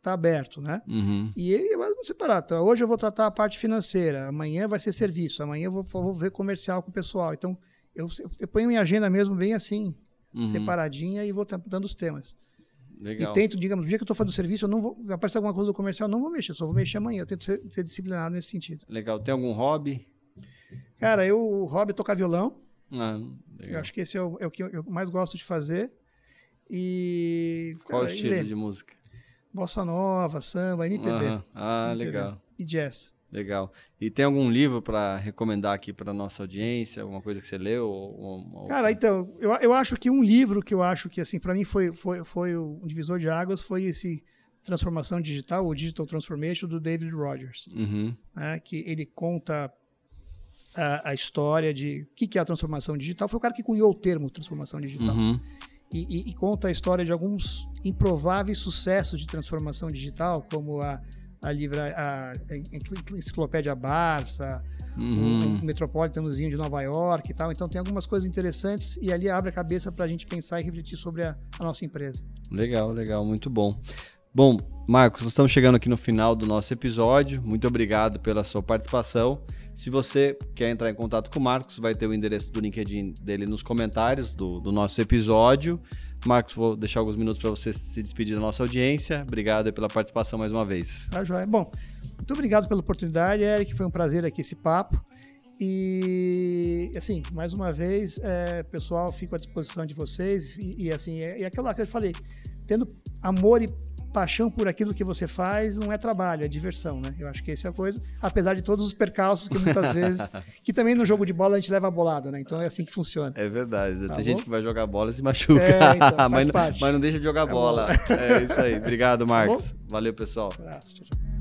tá aberto, né? Uhum. E aí vamos separar. Então, hoje eu vou tratar a parte financeira, amanhã vai ser serviço, amanhã eu vou, vou ver comercial com o pessoal. Então, eu, eu ponho minha agenda mesmo bem assim, uhum. separadinha e vou dando os temas. Legal. E tento, digamos, no dia que eu estou fazendo serviço, eu não vou. Aparecer alguma coisa do comercial, eu não vou mexer, só vou mexer amanhã. Eu tento ser, ser disciplinado nesse sentido. Legal. Tem algum hobby? Cara, eu, o hobby é tocar violão. Ah, eu acho que esse é o, é o que eu, mais gosto de fazer. E. Qual cara, estilo de música? Bossa nova, samba, MPB. Uhum. Ah, MPB. legal. E jazz. Legal. E tem algum livro para recomendar aqui para nossa audiência? Alguma coisa que você leu? Ou, ou... Cara, então, eu, eu acho que um livro que eu acho que, assim, para mim foi, foi, foi um divisor de águas foi esse Transformação Digital, o Digital Transformation, do David Rogers. Uhum. Né, que ele conta a, a história de o que, que é a transformação digital. Foi o cara que cunhou o termo transformação digital. Uhum. E, e, e, conta a história de alguns improváveis sucessos de transformação digital, como a a, livra, a, enciclopédia Barça, uhum. o Metropolitanozinho de Nova York e tal. Então tem algumas coisas interessantes e ali abre a cabeça para a gente pensar e refletir sobre a, a nossa empresa. Legal, legal, muito bom. Bom, Marcos, nós estamos chegando aqui no final do nosso episódio. Muito obrigado pela sua participação. Se você quer entrar em contato com o Marcos, vai ter o endereço do LinkedIn dele nos comentários do, do nosso episódio. Marcos, vou deixar alguns minutos para você se despedir da nossa audiência. Obrigado pela participação mais uma vez. Tá, Joia. Bom, muito obrigado pela oportunidade, Eric. Foi um prazer aqui esse papo. E, assim, mais uma vez, é, pessoal, fico à disposição de vocês. E, e assim, é, é aquilo lá que eu falei, tendo amor e paixão por aquilo que você faz não é trabalho, é diversão, né? Eu acho que essa é a coisa, apesar de todos os percalços que muitas vezes, que também no jogo de bola a gente leva a bolada, né? Então é assim que funciona. É verdade, tá tem bom? gente que vai jogar bola e se machuca, é, então, mas, mas, não deixa de jogar bola. bola. É isso aí. Obrigado, tá Marcos. Tá Valeu, pessoal. Um abraço, tchau, tchau.